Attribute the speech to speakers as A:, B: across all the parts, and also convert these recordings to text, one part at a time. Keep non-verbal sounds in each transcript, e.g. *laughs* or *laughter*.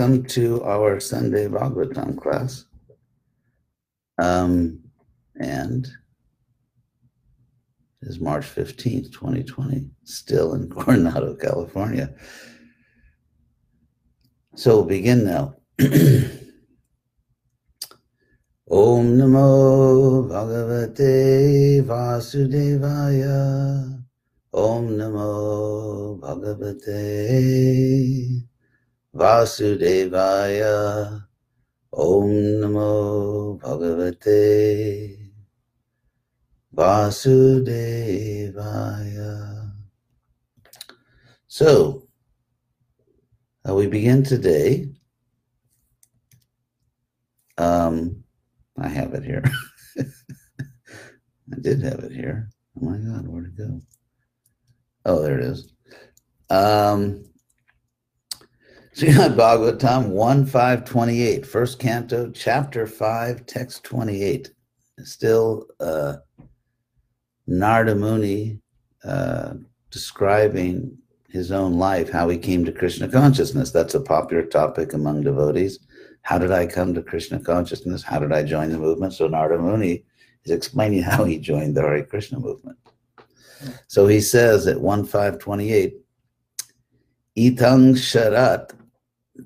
A: welcome to our Sunday Bhagavatam class. Um, and it is March 15th, 2020, still in *laughs* Coronado, California. So we'll begin now. *clears throat* Om Namo Bhagavate Vasudevaya. Om Namo Bhagavate Vasudevaya. Om Namo Bhagavate Vasudevaya. So, uh, we begin today. Um, I have it here. *laughs* I did have it here. Oh my God, where'd it go? Oh, there it is. Um, Srimad Bhagavatam 1 5 28, first canto, chapter 5, text 28. Still uh, Narada Muni uh, describing his own life, how he came to Krishna consciousness. That's a popular topic among devotees. How did I come to Krishna consciousness? How did I join the movement? So Narada Muni is explaining *laughs* how he joined the Hare Krishna movement. So he says at 1528, Itang Sharat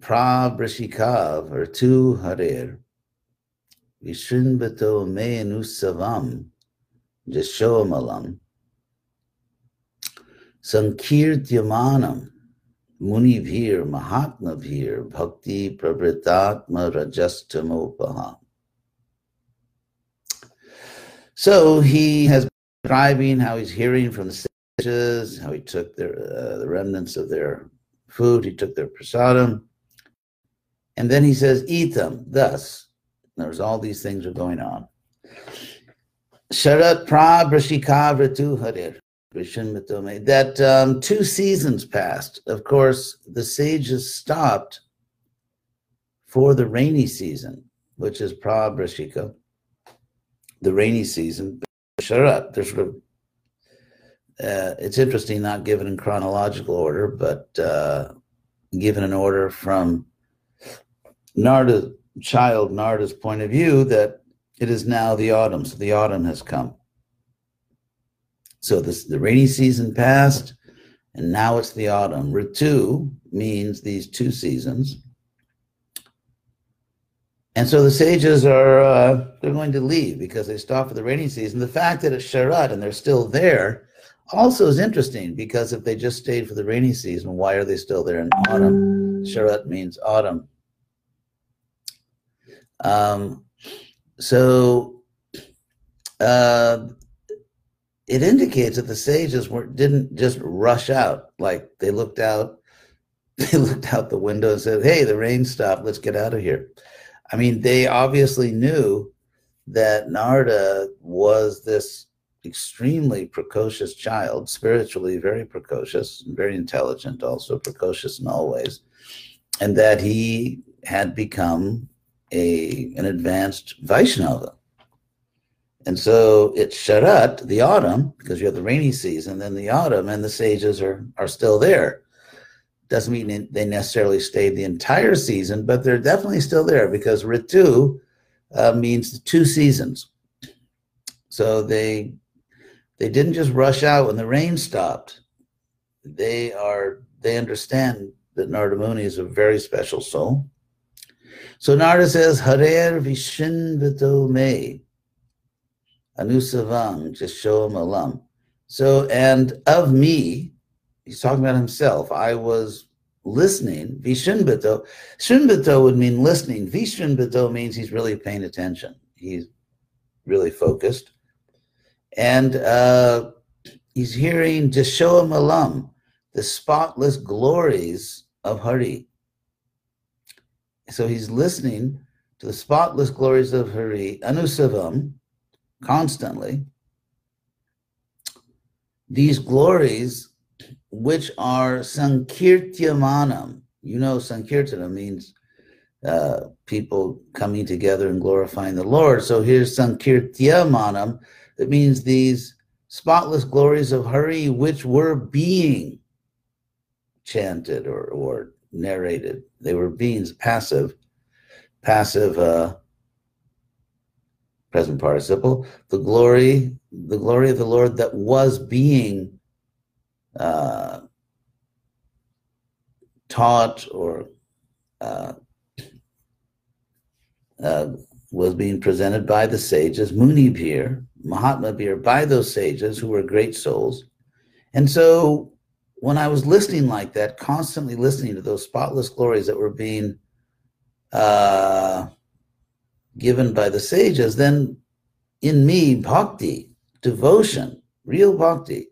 A: Prabrishikav or Tu Harir Vishrinbato Menusavam Jashomalam. Sankirtyamanam Munivir Mahatmavir Bhakti Prabhatatma Rajastamopaha. So he has describing how he's hearing from the sages, how he took their uh, the remnants of their food, he took their prasadam, and then he says, "Eat them." Thus, there's all these things are going on. Sharat pra brashikavratu harir. That um, two seasons passed. Of course, the sages stopped for the rainy season, which is pra brashika, the rainy season. Sharat, sort of uh, it's interesting, not given in chronological order, but uh, given an order from Narda, child Narda's point of view, that it is now the autumn. So the autumn has come. So this, the rainy season passed, and now it's the autumn. Ritu means these two seasons. And so the sages are uh, they're going to leave because they stop for the rainy season. The fact that it's Sharat and they're still there also is interesting because if they just stayed for the rainy season, why are they still there in autumn? Sharat means autumn. Um, so uh, it indicates that the sages weren't didn't just rush out. Like they looked out *laughs* they looked out the window and said hey the rain stopped. Let's get out of here. I mean, they obviously knew that narda was this extremely precocious child, spiritually very precocious, very intelligent, also precocious in all ways, and that he had become a an advanced Vaishnava. And so it's Sharat, the autumn, because you have the rainy season, then the autumn, and the sages are are still there. Doesn't mean they necessarily stayed the entire season, but they're definitely still there because Ritu uh, means two seasons. So they they didn't just rush out when the rain stopped. They are they understand that Narada Muni is a very special soul. So Narada says, Harer Vishin Vito Me Anusavang Jashom Alam. So and of me, he's talking about himself. I was listening. Vishunbito. Shunbito would mean listening. Vishunbito means he's really paying attention. He's really focused. And uh, he's hearing Jashoam Alam, the spotless glories of Hari. So he's listening to the spotless glories of Hari, Anusavam, constantly. These glories which are Sankirtyamanam. You know, Sankirtana means uh, people coming together and glorifying the Lord. So here's Sankirtyamanam. it means these spotless glories of Hari, which were being chanted or, or narrated. They were beings passive, passive uh, present participle. The glory, the glory of the Lord that was being uh, taught or uh, uh, was being presented by the sages, Munibir, Mahatma Bir, by those sages who were great souls. And so when I was listening like that, constantly listening to those spotless glories that were being uh, given by the sages, then in me, bhakti, devotion, real bhakti,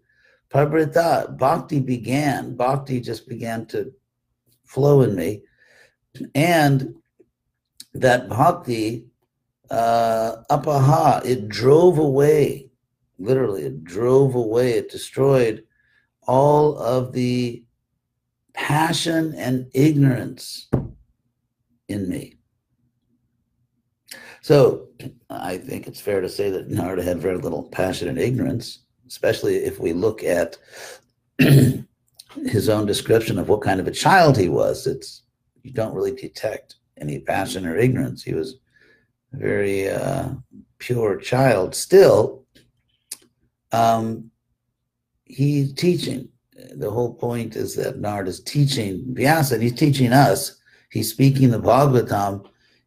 A: pabrita, bhakti began. Bhakti just began to flow in me. And that bhakti, uh, apaha, it drove away, literally, it drove away, it destroyed all of the passion and ignorance in me. So I think it's fair to say that Narada had very little passion and ignorance, especially if we look at *clears throat* his own description of what kind of a child he was. It's you don't really detect any passion or ignorance. He was a very uh, pure child. Still, um, he's teaching. The whole point is that Nard is teaching Vyasa, he's teaching us. He's speaking the Bhagavatam,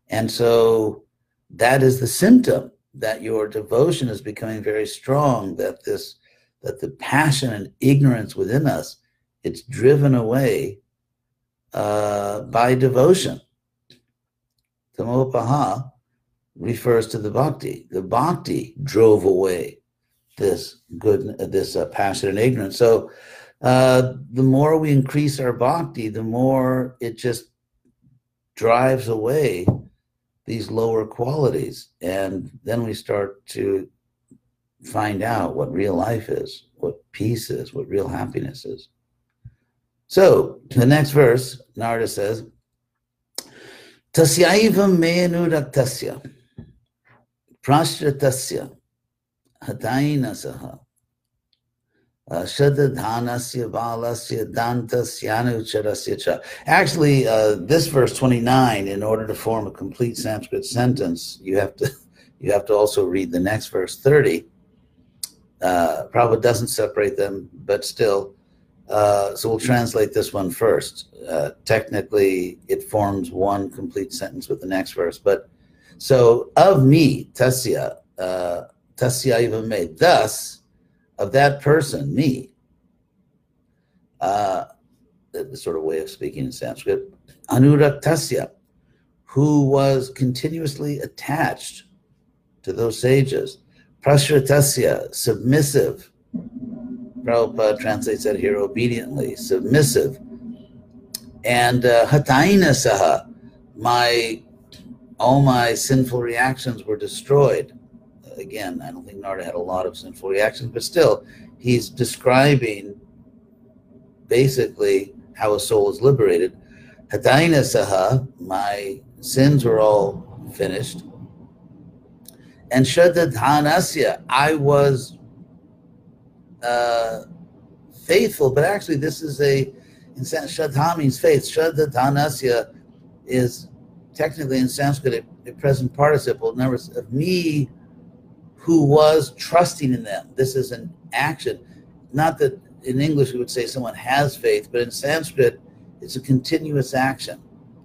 A: and so that is the symptom that your devotion is becoming very strong. That this, that the passion and ignorance within us, it's driven away uh, by devotion. Tamopaha refers to the bhakti. The bhakti drove away this good, this uh, passion and ignorance. So uh, the more we increase our bhakti, the more it just drives away these lower qualities. And then we start to find out what real life is, what peace is, what real happiness is. So the next verse, Narada says, "Tasyaiva Tasyaivam menuraktasya prashratasya cha. Actually, uh, this verse 29, in order to form a complete Sanskrit sentence, you have to you have to also read the next verse 30. Uh, Prabhupada doesn't separate them, but still, uh, so we'll translate this one first. Uh, technically, it forms one complete sentence with the next verse. But so of me, tasya, uh, tasya made. Thus, of that person, me, uh, the sort of way of speaking in Sanskrit, anuraktasya, who was continuously attached to those sages, prashratasya, submissive, Prabhupada translates that here obediently, submissive. And uh, hataina saha, my all my sinful reactions were destroyed. Again, I don't think Narda had a lot of sinful reactions, but still, he's describing basically how a soul is liberated. Hataina saha, my sins were all finished. And Shadadhanasya, I was uh, faithful, but actually this is a, in Shraddha means faith. Shraddha Dhanasya is technically in Sanskrit a, a present participle. In other words, of me who was trusting in them. This is an action. Not that in English we would say someone has faith, but in Sanskrit it's a continuous action.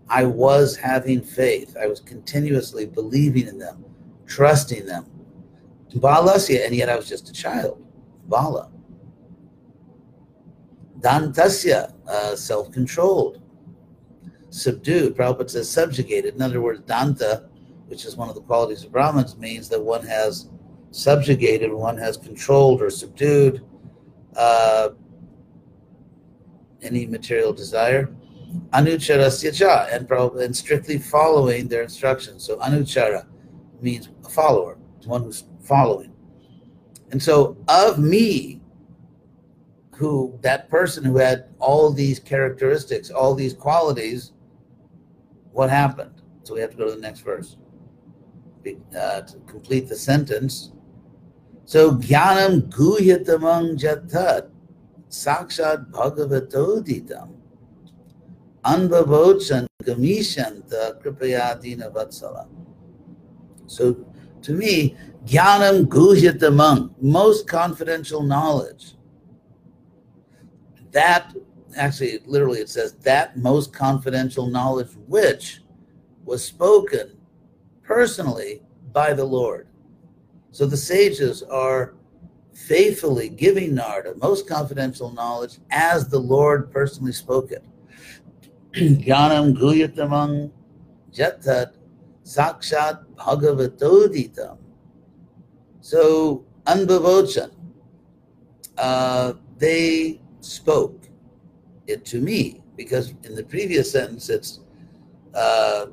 A: I was having faith. I was continuously believing in them, trusting them. Balasya, and yet I was just a child. Bala. Dantasya, uh, self controlled. Subdued, Prabhupada says subjugated. In other words, Danta, which is one of the qualities of Brahmins, means that one has subjugated, one has controlled or subdued uh, any material desire. Anucharasya cha, and, and strictly following their instructions. So anuchara means a follower, one who's following. And so, of me, who that person who had all these characteristics, all these qualities, what happened? So we have to go to the next verse uh, to complete the sentence. So jnanam guhyatamang jatat sakshat bhagavatoditam anbhavochan gamishanta kripayadina vatsala. So to me, jnanam guhyatamang, most confidential knowledge. That, actually, literally it says, that most confidential knowledge which was spoken personally by the Lord. So the sages are faithfully giving Narada most confidential knowledge as the Lord personally spoke it. *clears throat* Jnanam guyatamang jatat sakshat bhagavatoditam. So, anbhavochan, uh, they spoke it to me because in the previous sentence it's uh,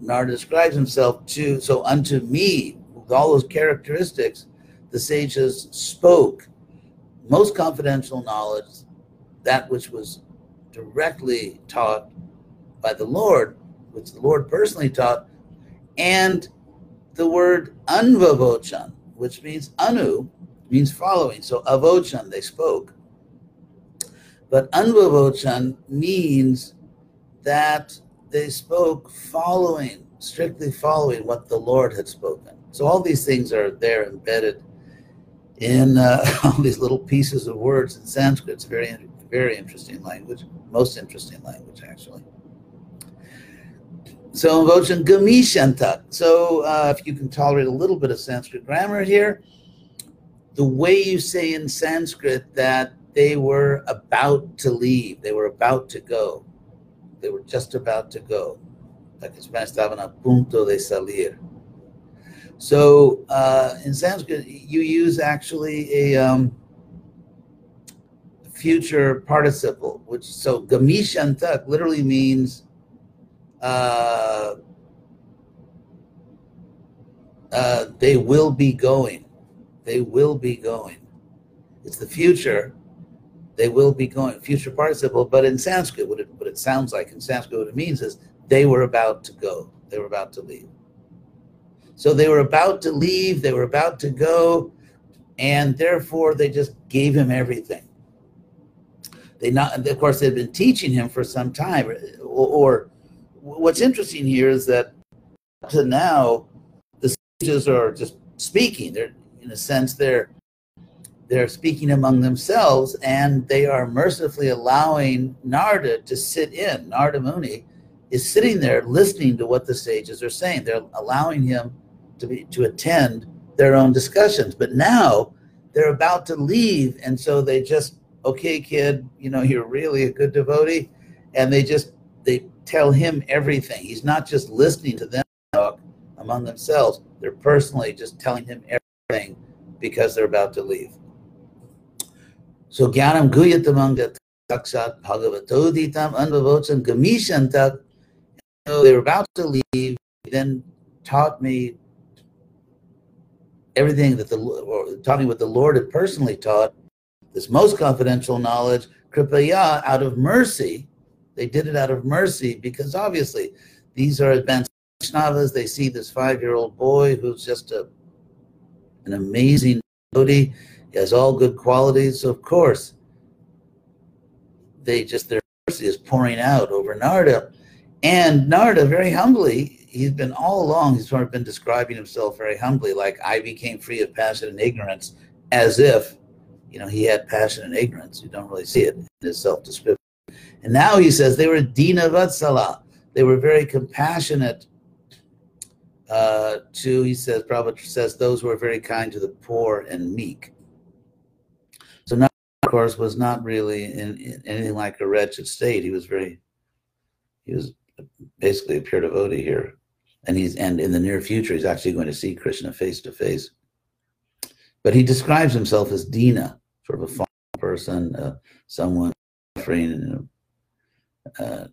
A: Narada describes himself to, so unto me, with all those characteristics, the sages spoke most confidential knowledge, that which was directly taught by the Lord, which the Lord personally taught, and the word anvavochan, which means anu, means following. So avochan, they spoke. But anvavochan means that they spoke following, strictly following what the Lord had spoken. So all these things are there embedded in uh, *laughs* all these little pieces of words in Sanskrit. It's very, very interesting language, most interesting language, actually. So, Vochan Gamishantak. So, uh, if you can tolerate a little bit of Sanskrit grammar here, the way you say in Sanskrit that they were about to leave, they were about to go, they were just about to go. Like in Spanish, estaban a punto de salir. So uh, in Sanskrit, you use actually a um, future participle, which so gamishantak literally means uh, uh, they will be going. They will be going. It's the future. They will be going. Future participle, but in Sanskrit, what it, what it sounds like in Sanskrit, what it means is they were about to go. They were about to leave. So they were about to leave, they were about to go, and therefore they just gave him everything. They not, of course, they'd been teaching him for some time. Or, or what's interesting here is that up to now the sages are just speaking. They're in a sense they're they're speaking among themselves, and they are mercifully allowing Narda to sit in. Narada Muni is sitting there listening to what the sages are saying. They're allowing him to be to attend their own discussions. But now they're about to leave, and so they just, okay, kid, you know, you're really a good devotee, and they just they tell him everything. He's not just listening to them talk among themselves; they're personally just telling him everything because they're about to leave. So Gyanam Guyatamanga Takshat Bhagavatoditam Anvavocham Gamishantak. They were about to leave, then taught me everything that the or taught me what the Lord had personally taught, this most confidential knowledge, kripaya, out of mercy. They did it out of mercy because obviously these are advanced Vaishnavas. They see this five-year-old boy who's just a an amazing devotee. He has all good qualities. Of course, they just their mercy is pouring out over Narada. And Narada, very humbly, he's been all along, he's sort of been describing himself very humbly, like I became free of passion and ignorance, as if, you know, he had passion and ignorance. You don't really see it in his self description. And now he says they were Dina Vatsala. They were very compassionate uh, to, he says, Prabhupada says, those who are very kind to the poor and meek. So now, of course, was not really in, in anything like a wretched state. He was very, he was basically a pure devotee here and he's and in the near future he's actually going to see Krishna face to face. But he describes himself as Dina, sort of a person, uh, someone suffering, uh,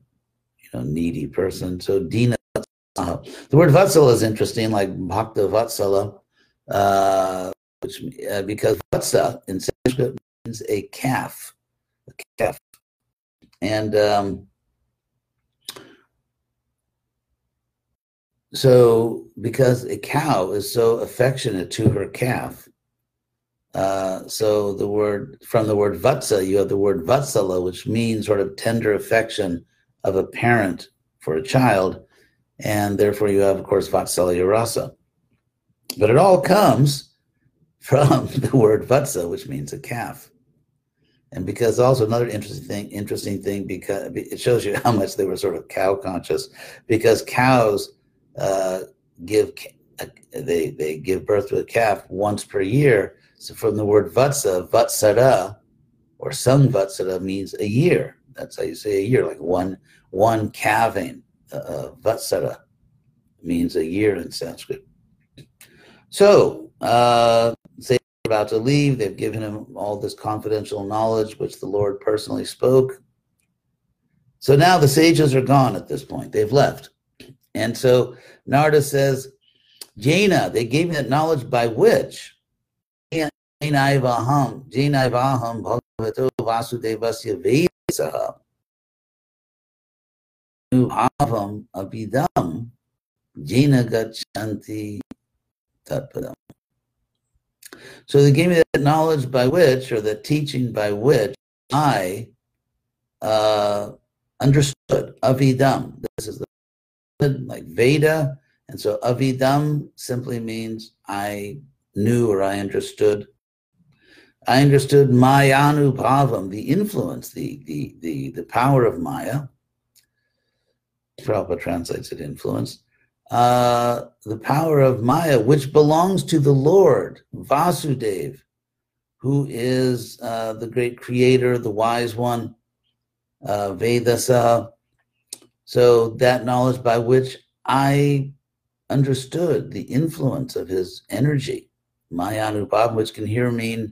A: you know, needy person. So Dina. Uh, the word Vatsala is interesting, like Bhakta Vatsala, uh, which uh, because Vatsa in Sanskrit means a calf, a calf, and um, so because a cow is so affectionate to her calf uh, so the word from the word vatsa you have the word vatsala which means sort of tender affection of a parent for a child, and therefore you have, of course, vatsala rasa. But it all comes from *laughs* the word vatsa, which means a calf. And because also another interesting thing, interesting thing, because it shows you how much they were sort of cow conscious, because cows uh, give they they give birth to a calf once per year. So from the word vatsa, vatsara, or samvatsara means a year. That's how you say a year, like one one calving. Uh, uh vatsara means a year in Sanskrit. So uh, they're about to leave. They've given him all this confidential knowledge, which the Lord personally spoke. So now the sages are gone at this point. They've left. And so Narda says, Jaina, they gave me that knowledge by which Jainaivaham, Jainaivaham bhagavato vasudevasya vesaha bhavam abidam Jaina gachanti tatpadam. So they gave me that knowledge by which, or the teaching by which I uh, understood avidam. This is the like Veda. And so avidam simply means I knew or I understood. I understood mayanu bhavam, the influence, the, the, the, the power of Maya. Prabhupada translates it influence. Uh, the power of Maya, which belongs to the Lord, Vasudev, who is uh, the great creator, the wise one, uh, Vedasa, so that knowledge by which I understood the influence of his energy, Maya Mayanubhav, which can here mean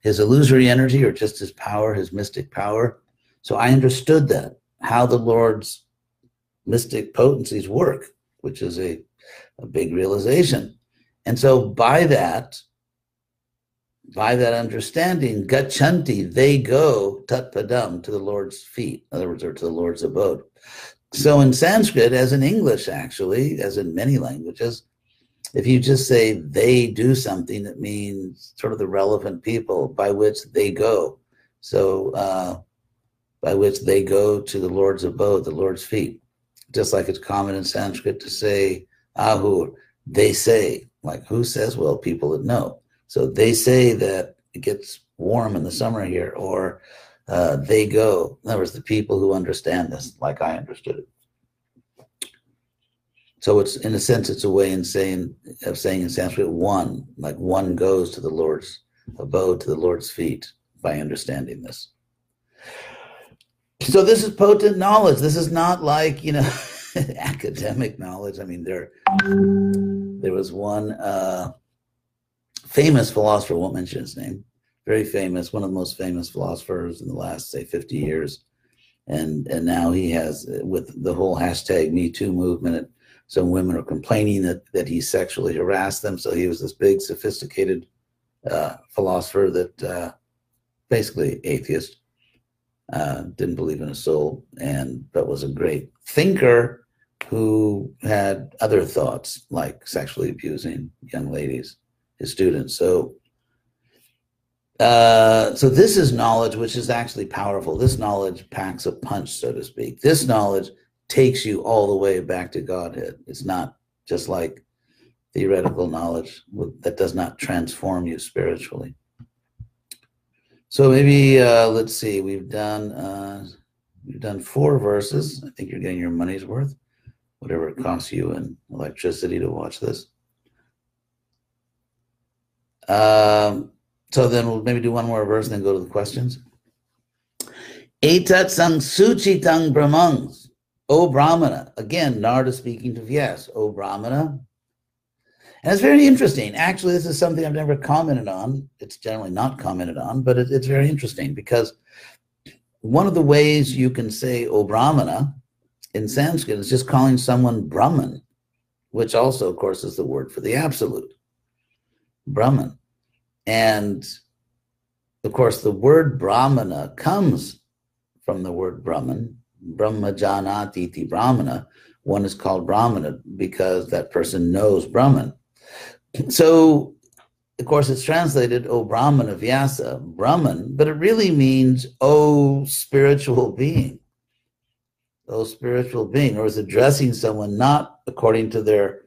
A: his illusory energy or just his power, his mystic power. So I understood that, how the Lord's mystic potencies work, which is a, a big realization. And so by that, by that understanding, gachanti, they go tatpadam to the Lord's feet, in other words, or to the Lord's abode. So in Sanskrit, as in English, actually, as in many languages, if you just say they do something, it means sort of the relevant people by which they go. So uh, by which they go to the Lord's abode, the Lord's feet. Just like it's common in Sanskrit to say ahur, they say. Like who says? Well, people that know. So they say that it gets warm in the summer here, or uh, they go. In other words, the people who understand this, like I understood it. So it's in a sense, it's a way in saying of saying in Sanskrit, one, like one goes to the Lord's abode, to the Lord's feet by understanding this. So this is potent knowledge. This is not like you know *laughs* academic knowledge. I mean, there there was one uh, famous philosopher. Won't mention his name very famous, one of the most famous philosophers in the last, say, 50 years. And, and now he has, with the whole hashtag Me Too movement, some women are complaining that, that he sexually harassed them. So he was this big, sophisticated uh, philosopher that uh, basically atheist, uh, didn't believe in a soul, and but was a great thinker who had other thoughts like sexually abusing young ladies, his students. So uh, so this is knowledge which is actually powerful. This knowledge packs a punch, so to speak. This knowledge takes you all the way back to Godhead. It's not just like theoretical knowledge that does not transform you spiritually. So maybe uh, let's see. We've done uh, we've done four verses. I think you're getting your money's worth, whatever it costs you in electricity to watch this. Um, so then we'll maybe do one more verse and then go to the questions. Etat sang suchitang brahmangs. O Brahmana. Again, Narda speaking to Vyas. O Brahmana. And it's very interesting. Actually, this is something I've never commented on. It's generally not commented on, but it, it's very interesting because one of the ways you can say O Brahmana in Sanskrit is just calling someone Brahman, which also, of course, is the word for the absolute. Brahman. And of course, the word Brahmana comes from the word Brahman, Brahmajanati Brahmana. One is called Brahmana because that person knows Brahman. So, of course, it's translated, O Brahmana Vyasa, Brahman, but it really means, O spiritual being. O spiritual being, or is addressing someone not according to their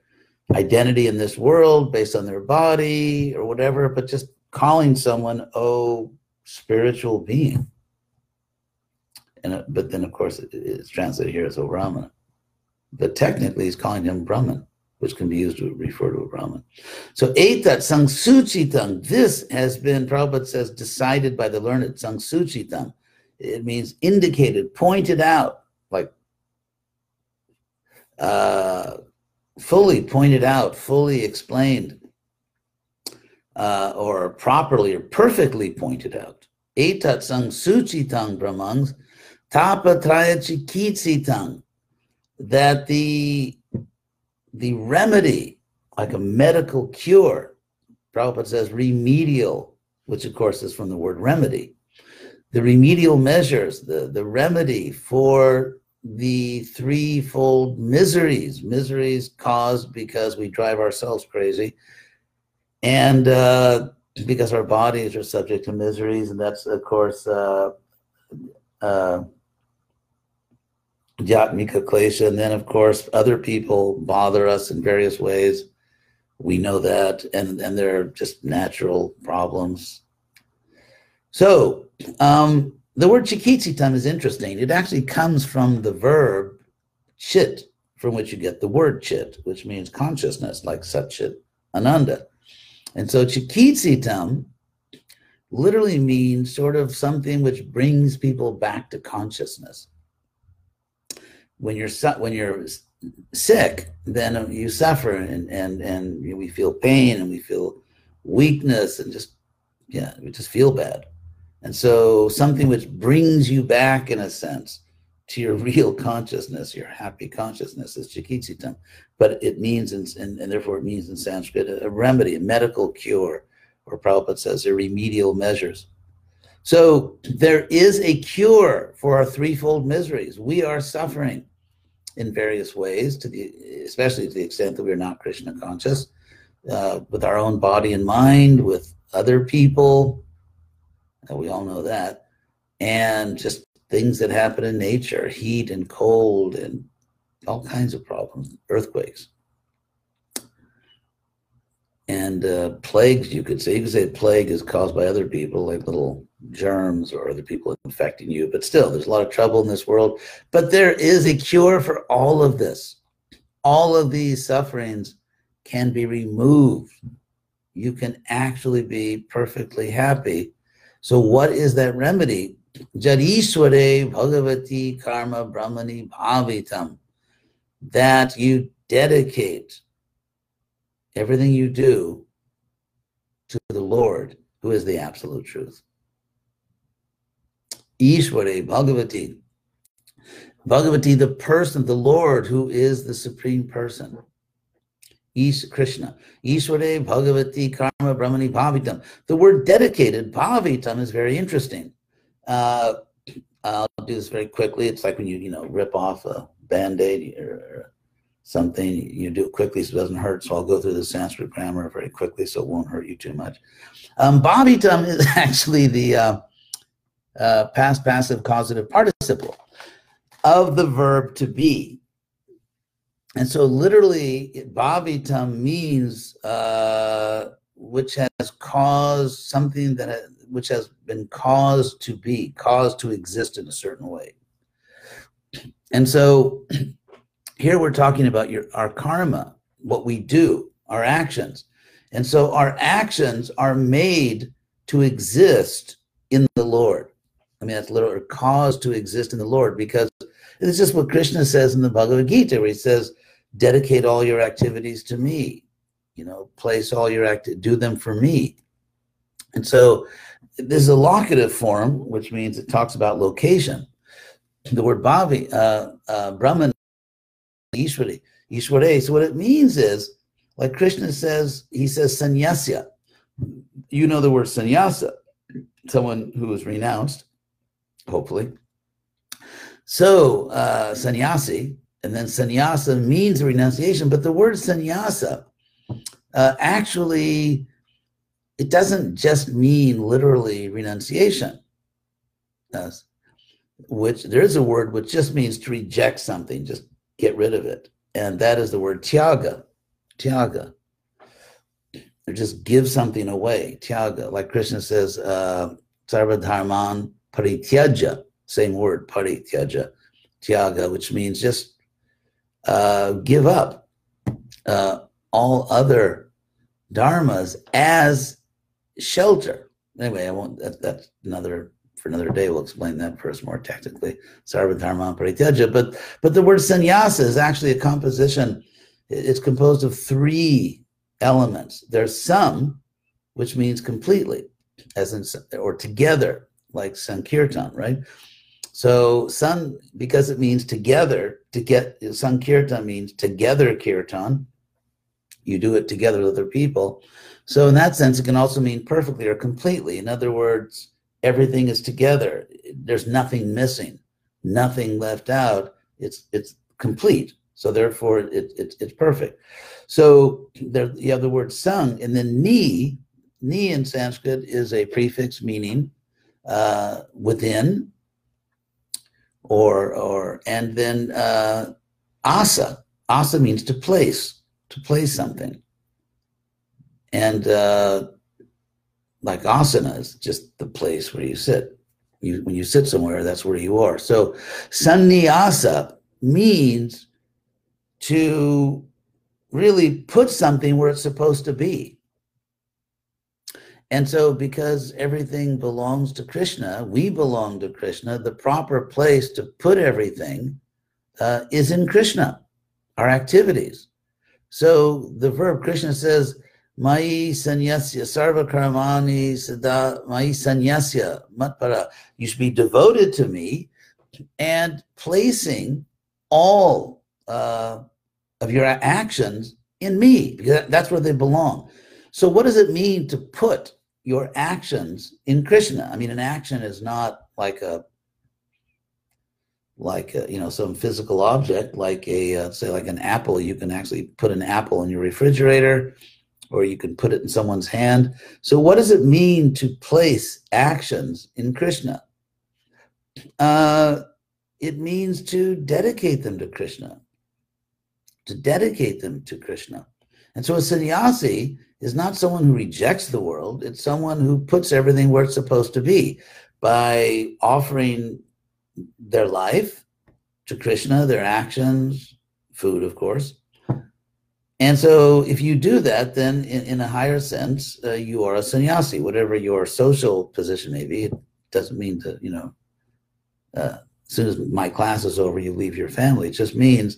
A: identity in this world based on their body or whatever, but just calling someone, oh, spiritual being. And uh, but then of course it, it's translated here as O Brahmana. But technically he's calling him Brahman, which can be used to refer to a Brahman. So etat sangsuchitam, this has been, Prabhupada says, decided by the learned sangsuchitam. It means indicated, pointed out, like uh, fully pointed out, fully explained, uh, or properly or perfectly pointed out. Etat sang suchitang brahmangs tapatraya chikitsitang. That the, the remedy, like a medical cure, Prabhupada says remedial, which of course is from the word remedy. The remedial measures, the, the remedy for the threefold miseries miseries caused because we drive ourselves crazy and uh, because our bodies are subject to miseries and that's of course uh, uh, Klesha, and then of course other people bother us in various ways. We know that, and and they're just natural problems. So um, the word chikitsitam is interesting. It actually comes from the verb chit, from which you get the word chit, which means consciousness, like satchit ananda. And so chikitsitam literally means sort of something which brings people back to consciousness. When you're when you're sick, then you suffer and and and we feel pain and we feel weakness and just yeah, we just feel bad. And so something which brings you back, in a sense, to your *laughs* real consciousness, your happy consciousness is chikitsitam. But it means, in, and, and therefore it means in Sanskrit, a, remedy, a medical cure, or Prabhupada says, a remedial measures. So there is a cure for our threefold miseries. We are suffering in various ways, to the especially to the extent that we are not Krishna conscious, uh, with our own body and mind, with other people, we all know that. And just things that happen in nature, heat and cold and all kinds of problems, earthquakes. And uh, plagues, you could say. You could say plague is caused by other people, like little germs or other people infecting you. But still, there's a lot of trouble in this world. But there is a cure for all of this. All of these sufferings can be removed. You can actually be perfectly happy so what is that remedy? Jadishware Bhagavati Karma Brahmani Bhavitam. That you dedicate everything you do to the Lord, who is the absolute truth. Ishware Bhagavati. Bhagavati, the person, the Lord, who is the supreme person. Is Krishna. Ishware Bhagavati Karma Brahmani Bhavitam. The word dedicated, Bhavitam, is very interesting. Uh, I'll do this very quickly. It's like when you, you know, rip off a band-aid or something, you do it quickly so it doesn't hurt. So I'll go through the Sanskrit grammar very quickly so it won't hurt you too much. Um, Bhavitam is *laughs* actually the uh, uh, past passive causative participle of the verb to be. And so literally, Bhavitam means uh, which has caused something that which has been caused to be, caused to exist in a certain way. And so *clears throat* here we're talking about your our karma, what we do, our actions. And so our actions are made to exist in the Lord. I mean, that's literally caused to exist in the Lord because it's just what Krishna says in the Bhagavad Gita, where he says, dedicate all your activities to me you know place all your act do them for me. And so this is a locative form which means it talks about location. The word bhavi uh, uh, brahman ishwari ishware so what it means is like krishna says he says sannyasya. You know the word sannyasa someone who is renounced hopefully. So uh, sannyasi and then sannyasa means renunciation, but the word sannyasa uh, actually it doesn't just mean literally renunciation. which there is a word which just means to reject something, just get rid of it. And that is the word tyaga. Tyaga. Or just give something away. Tyaga. Like Krishna says, uh, Sarvadharman parityaja. Same word, parityaja. Tyaga, which means just uh, give up uh, all other dharmas as shelter. Anyway, I won't. That, that's another for another day. We'll explain that first more technically. Sarvadharma parityaja. But but the word sannyasa is actually a composition. It's composed of three elements. There's some, which means completely, as in or together, like sankirtan, right? So sun, because it means together, to get sankirtan means together kirtan. You do it together with other people. So in that sense, it can also mean perfectly or completely. In other words, everything is together. There's nothing missing, nothing left out. It's it's complete. So therefore, it, it it's perfect. So there you have the word sung, and then ni. Ni in Sanskrit is a prefix meaning uh, within, or or and then uh, asa. Asa means to place, to place something, and uh, like asana is just the place where you sit. You, when you sit somewhere, that's where you are. So sannyasa means to really put something where it's supposed to be. And so, because everything belongs to Krishna, we belong to Krishna, the proper place to put everything uh, is in Krishna, our activities. So, the verb Krishna says, Mai sanyasya sarva karmani sada mai sanyasya matpara. You should be devoted to me and placing all uh, of your actions in me because that's where they belong. So, what does it mean to put your actions in Krishna? I mean, an action is not like a like a, you know some physical object, like a uh, say like an apple. You can actually put an apple in your refrigerator or you can put it in someone's hand. So, what does it mean to place actions in Krishna? Uh, it means to dedicate them to Krishna, to dedicate them to Krishna. And so, a sannyasi is not someone who rejects the world, it's someone who puts everything where it's supposed to be by offering their life to Krishna, their actions, food, of course, and so, if you do that, then in, in a higher sense, uh, you are a sannyasi, whatever your social position may be. It doesn't mean to, you know, uh, as soon as my class is over, you leave your family. It just means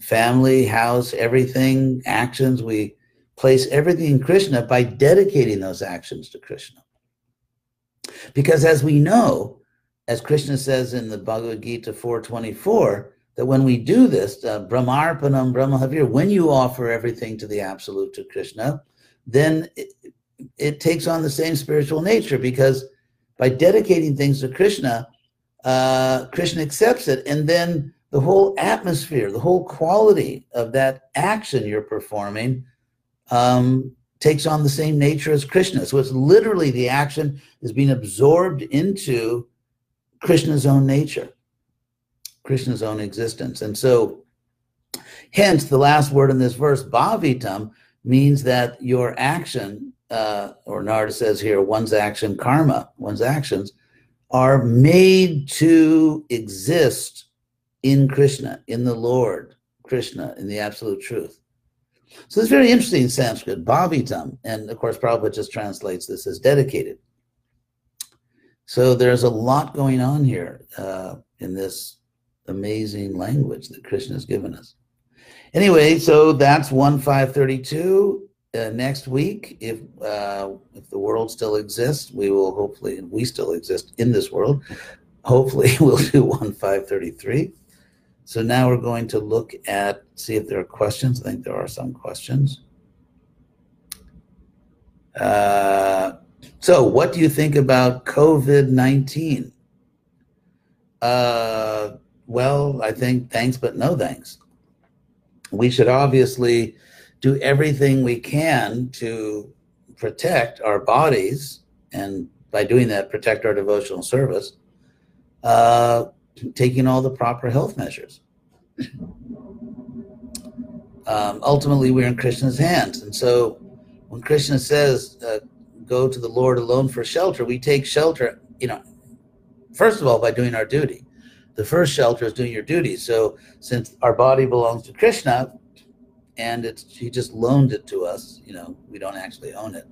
A: family, house, everything, actions. We place everything in Krishna by dedicating those actions to Krishna. Because as we know, as Krishna says in the Bhagavad Gita 424, that when we do this, uh, Brahmarpanam Brahmahavir, when you offer everything to the Absolute, to Krishna, then it, it, takes on the same spiritual nature because by dedicating things to Krishna, uh, Krishna accepts it. And then the whole atmosphere, the whole quality of that action you're performing um, takes on the same nature as Krishna. So it's literally the action is being absorbed into Krishna's own nature. Krishna's own existence. And so, hence, the last word in this verse, bhavitam, means that your action, uh, or Narada says here, one's action, karma, one's actions, are made to exist in Krishna, in the Lord, Krishna, in the absolute truth. So it's very interesting in Sanskrit, bhavitam, and of course Prabhupada just translates this as dedicated. So there's a lot going on here uh, in this amazing language that Krishna has given us. Anyway, so that's one five thirty two. Uh, next week, if uh, if the world still exists, we will hopefully, and we still exist in this world. Hopefully, *laughs* we'll do one five thirty three. So now we're going to look at see if there are questions. I think there are some questions. Uh, so, what do you think about COVID nineteen? Uh, well, I think thanks, but no thanks. We should obviously do everything we can to protect our bodies and by doing that, protect our devotional service. uh, taking all the proper health measures. Um, ultimately, we're in Krishna's hands. And so when Krishna says, uh, go to the Lord alone for shelter, we take shelter, you know, first of all, by doing our duty. The first shelter is doing your duty. So since our body belongs to Krishna and it's, he just loaned it to us, you know, we don't actually own it.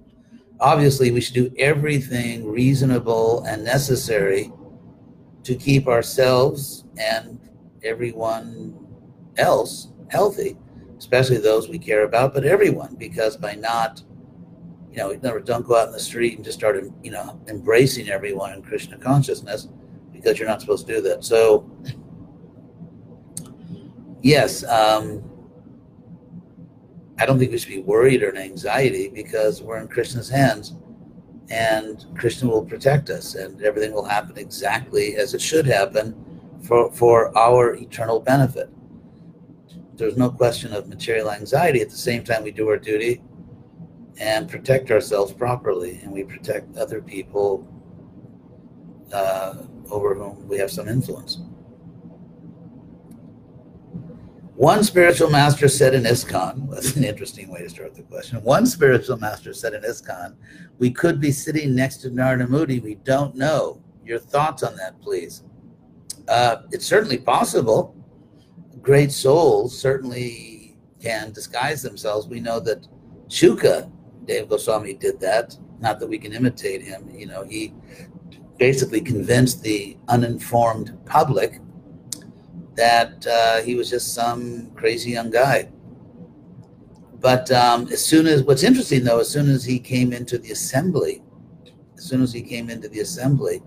A: Obviously, we should do everything reasonable and necessary to keep ourselves and everyone else healthy, especially those we care about, but everyone, because by not, you know, never don't go out in the street and just start, you know, embracing everyone in Krishna consciousness, because you're not supposed to do that. So, yes, um, I don't think we should be worried or in anxiety because we're in Krishna's hands and Krishna will protect us and everything will happen exactly as it should happen for, for our eternal benefit. There's no question of material anxiety. At the same time, we do our duty and protect ourselves properly, and we protect other people uh, over whom we have some influence. One spiritual master said in ISKCON, that's an interesting way to start the question. One spiritual master said in ISKCON, we could be sitting next to Narada Muni. We don't know. Your thoughts on that, please. Uh, it's certainly possible. Great souls certainly can disguise themselves. We know that Shuka, Dave Goswami, did that. Not that we can imitate him. You know, he basically convinced the uninformed public that uh, he was just some crazy young guy. But um, as soon as, what's interesting though, as soon as he came into the assembly, as soon as he came into the assembly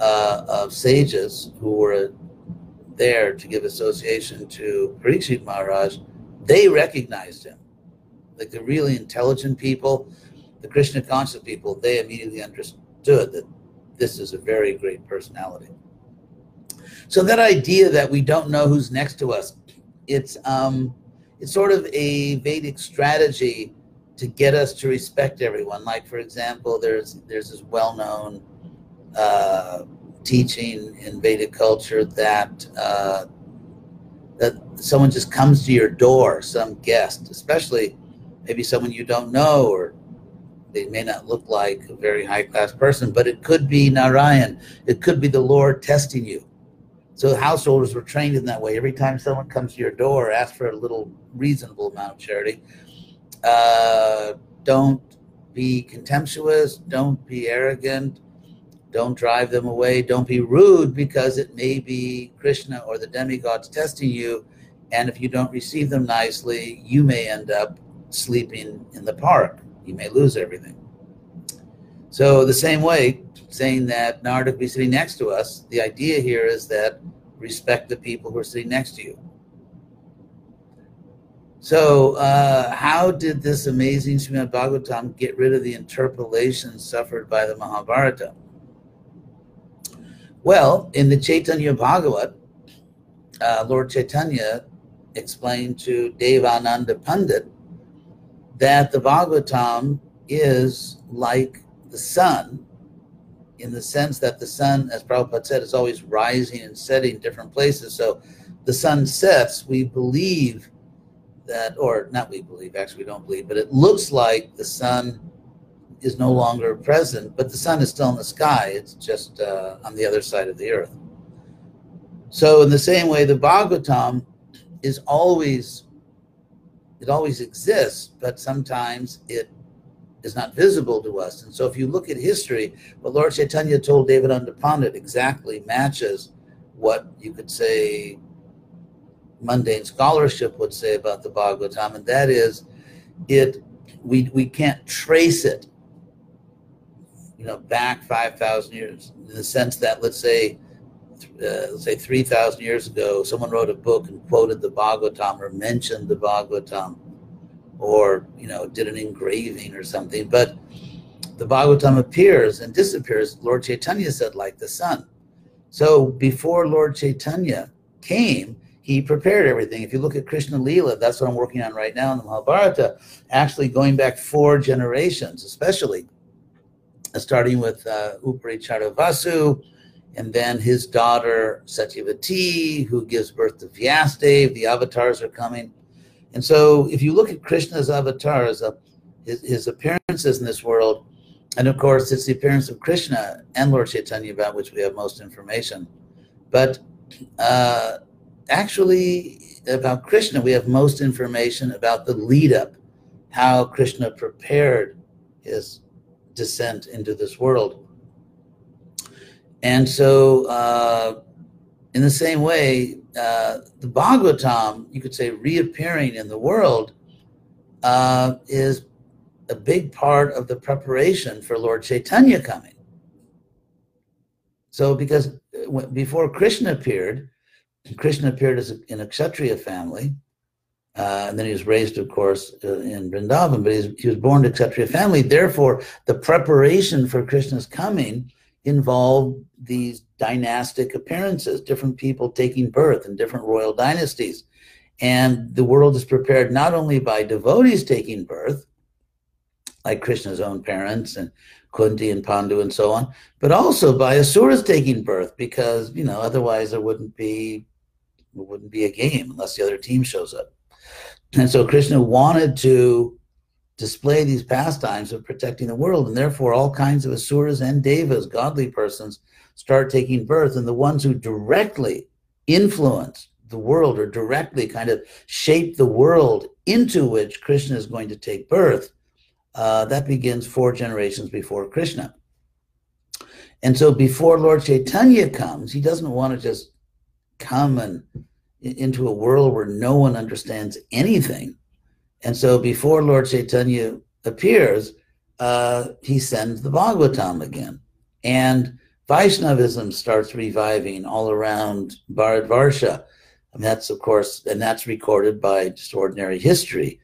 A: uh, of sages who were there to give association to Parikshit Maharaj, they recognized him. Like the really intelligent people, the Krishna conscious people, they immediately understood that this is a very great personality. So that idea that we don't know who's next to us, it's um, it's sort of a Vedic strategy to get us to respect everyone. Like for example, there's there's this well-known uh, teaching in Vedic culture that uh, that someone just comes to your door, some guest, especially maybe someone you don't know or they may not look like a very high class person, but it could be Narayan. It could be the Lord testing you. So householders were trained in that way. Every time someone comes to your door, ask for a little reasonable amount of charity. Uh, don't be contemptuous. Don't be arrogant. Don't drive them away. Don't be rude because it may be Krishna or the demigods testing you. And if you don't receive them nicely, you may end up sleeping in the park. You may lose everything. So, the same way, saying that Narada could be sitting next to us, the idea here is that respect the people who are sitting next to you. So, uh, how did this amazing Srimad Bhagavatam get rid of the interpolations suffered by the Mahabharata? Well, in the Chaitanya Bhagavat, uh, Lord Chaitanya explained to Devananda Pandit that the Bhagavatam is like the sun in the sense that the sun, as Prabhupada said, is always rising and setting different places. So the sun sets, we believe that, or not we believe, actually, we don't believe, but it looks like the sun is no longer present, but the sun is still in the sky. It's just uh, on the other side of the earth. So, in the same way, the Bhagavatam is always, it always exists, but sometimes it is not visible to us. And so if you look at history, what Lord Chaitanya told Devananda Pandit exactly matches what you could say mundane scholarship would say about the Bhagavatam, and that is it we we can't trace it you know back 5000 years in the sense that let's say uh, let's say 3000 years ago someone wrote a book and quoted the bhagavatam or mentioned the bhagavatam or you know did an engraving or something but the bhagavatam appears and disappears lord chaitanya said like the sun. So before lord chaitanya came he prepared everything. If you look at krishna lila that's what i'm working on right now in the mahabharata actually going back four generations especially starting with uh, Uparichara Vasu and then his daughter Satyavati, who gives birth to Vyasadeva. The avatars are coming, and so if you look at Krishna's avatars, uh, his, his appearances in this world, and of course it's the appearance of Krishna and Lord Chaitanya about which we have most information, but uh, actually about Krishna we have most information about the lead up, how Krishna prepared his descent into this world. And so, uh, in the same way, uh, the Bhagavatam, you could say, reappearing in the world, uh, is a big part of the preparation for Lord Chaitanya coming. So, because uh, before Krishna appeared, Krishna appeared as a, in a Kshatriya family, uh, and then he was raised, of course, uh, in Vrindavan, but he was born to a Kshatriya family. Therefore, the preparation for Krishna's coming involved these dynastic appearances, different people taking birth in different royal dynasties. And the world is prepared not only by devotees taking birth, like Krishna's own parents and Kunti and Pandu and so on, but also by asuras taking birth, because you know otherwise there wouldn't be it wouldn't be a game unless the other team shows up. And so Krishna wanted to display these pastimes of protecting the world. And therefore, all kinds of asuras and devas, godly persons, start taking birth. And the ones who directly influence the world or directly kind of shape the world into which Krishna is going to take birth, uh, that begins four generations before Krishna. And so before Lord Chaitanya comes, he doesn't want to just come and into a world where no one understands anything and so before Lord Chaitanya appears, uh, he sends the Bhagavatam again. And Vaishnavism starts reviving all around Bharatvarsha. And that's, of course, and that's recorded by just ordinary history.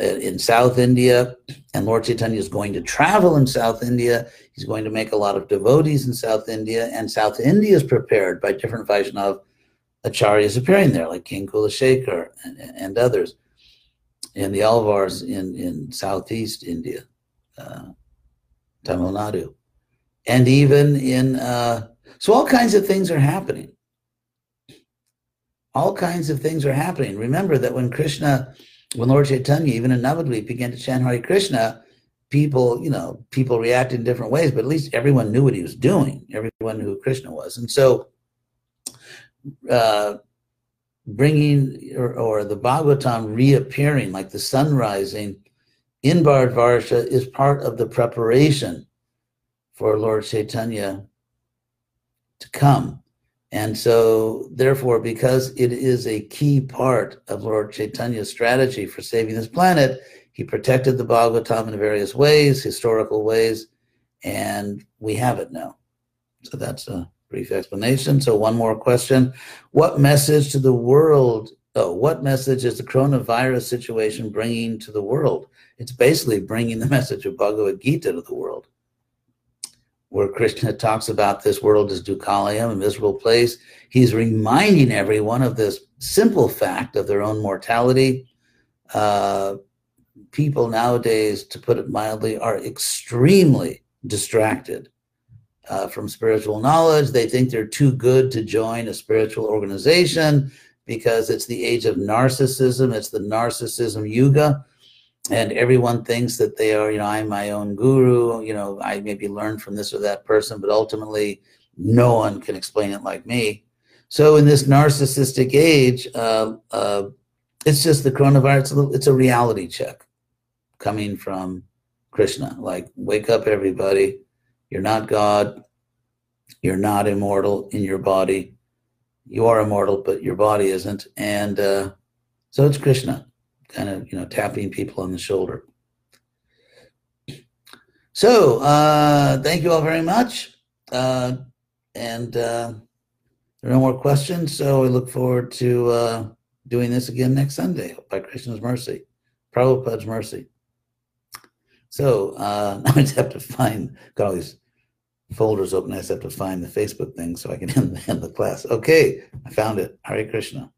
A: Uh, in South India, and Lord Chaitanya is going to travel in South India. He's going to make a lot of devotees in South India, and South India is prepared by different Vaishnav acharyas appearing there, like King Kulashekhar and, and others and the Alvars in, in southeast India, uh, Tamil Nadu, and even in, uh, so all kinds of things are happening. All kinds of things are happening. Remember that when Krishna, when Lord Chaitanya, even in Navadvip, began to chant Hare Krishna, people, you know, people reacted in different ways, but at least everyone knew what he was doing. Everyone knew who Krishna was. And so, uh, bringing or, or the Bhagavatam reappearing, like the sun rising in Bharatvarsha, is part of the preparation for Lord Chaitanya to come. And so, therefore, because it is a key part of Lord Chaitanya's strategy for saving this planet, he protected the Bhagavatam in various ways, historical ways, and we have it now. So that's a brief explanation. So one more question. What message to the world, oh, what message is the coronavirus situation bringing to the world? It's basically bringing the message of Bhagavad Gita to the world, where Krishna talks about this world as dukkhalayam, a miserable place. He's reminding everyone of this simple fact of their own mortality. Uh, people nowadays, to put it mildly, are extremely distracted uh, from spiritual knowledge. They think they're too good to join a spiritual organization because it's the age of narcissism. It's the narcissism yuga. And everyone thinks that they are, you know, I'm my own guru. You know, I maybe learned from this or that person, but ultimately, no one can explain it like me. So, in this narcissistic age, uh, uh, it's just the coronavirus. It's a, reality check coming from Krishna. Like, wake up, everybody you're not God. You're not immortal in your body. You are immortal, but your body isn't. And uh, so it's Krishna, kind of, you know, tapping people on the shoulder. So uh, thank you all very much. Uh, and uh, there are no more questions. So I look forward to uh, doing this again next Sunday by Krishna's mercy, Prabhupada's mercy. So uh, *laughs* I just have to find, got all these folders open. I just have to find the Facebook thing so I can *laughs* end, the class. Okay, I found it. Hare Krishna.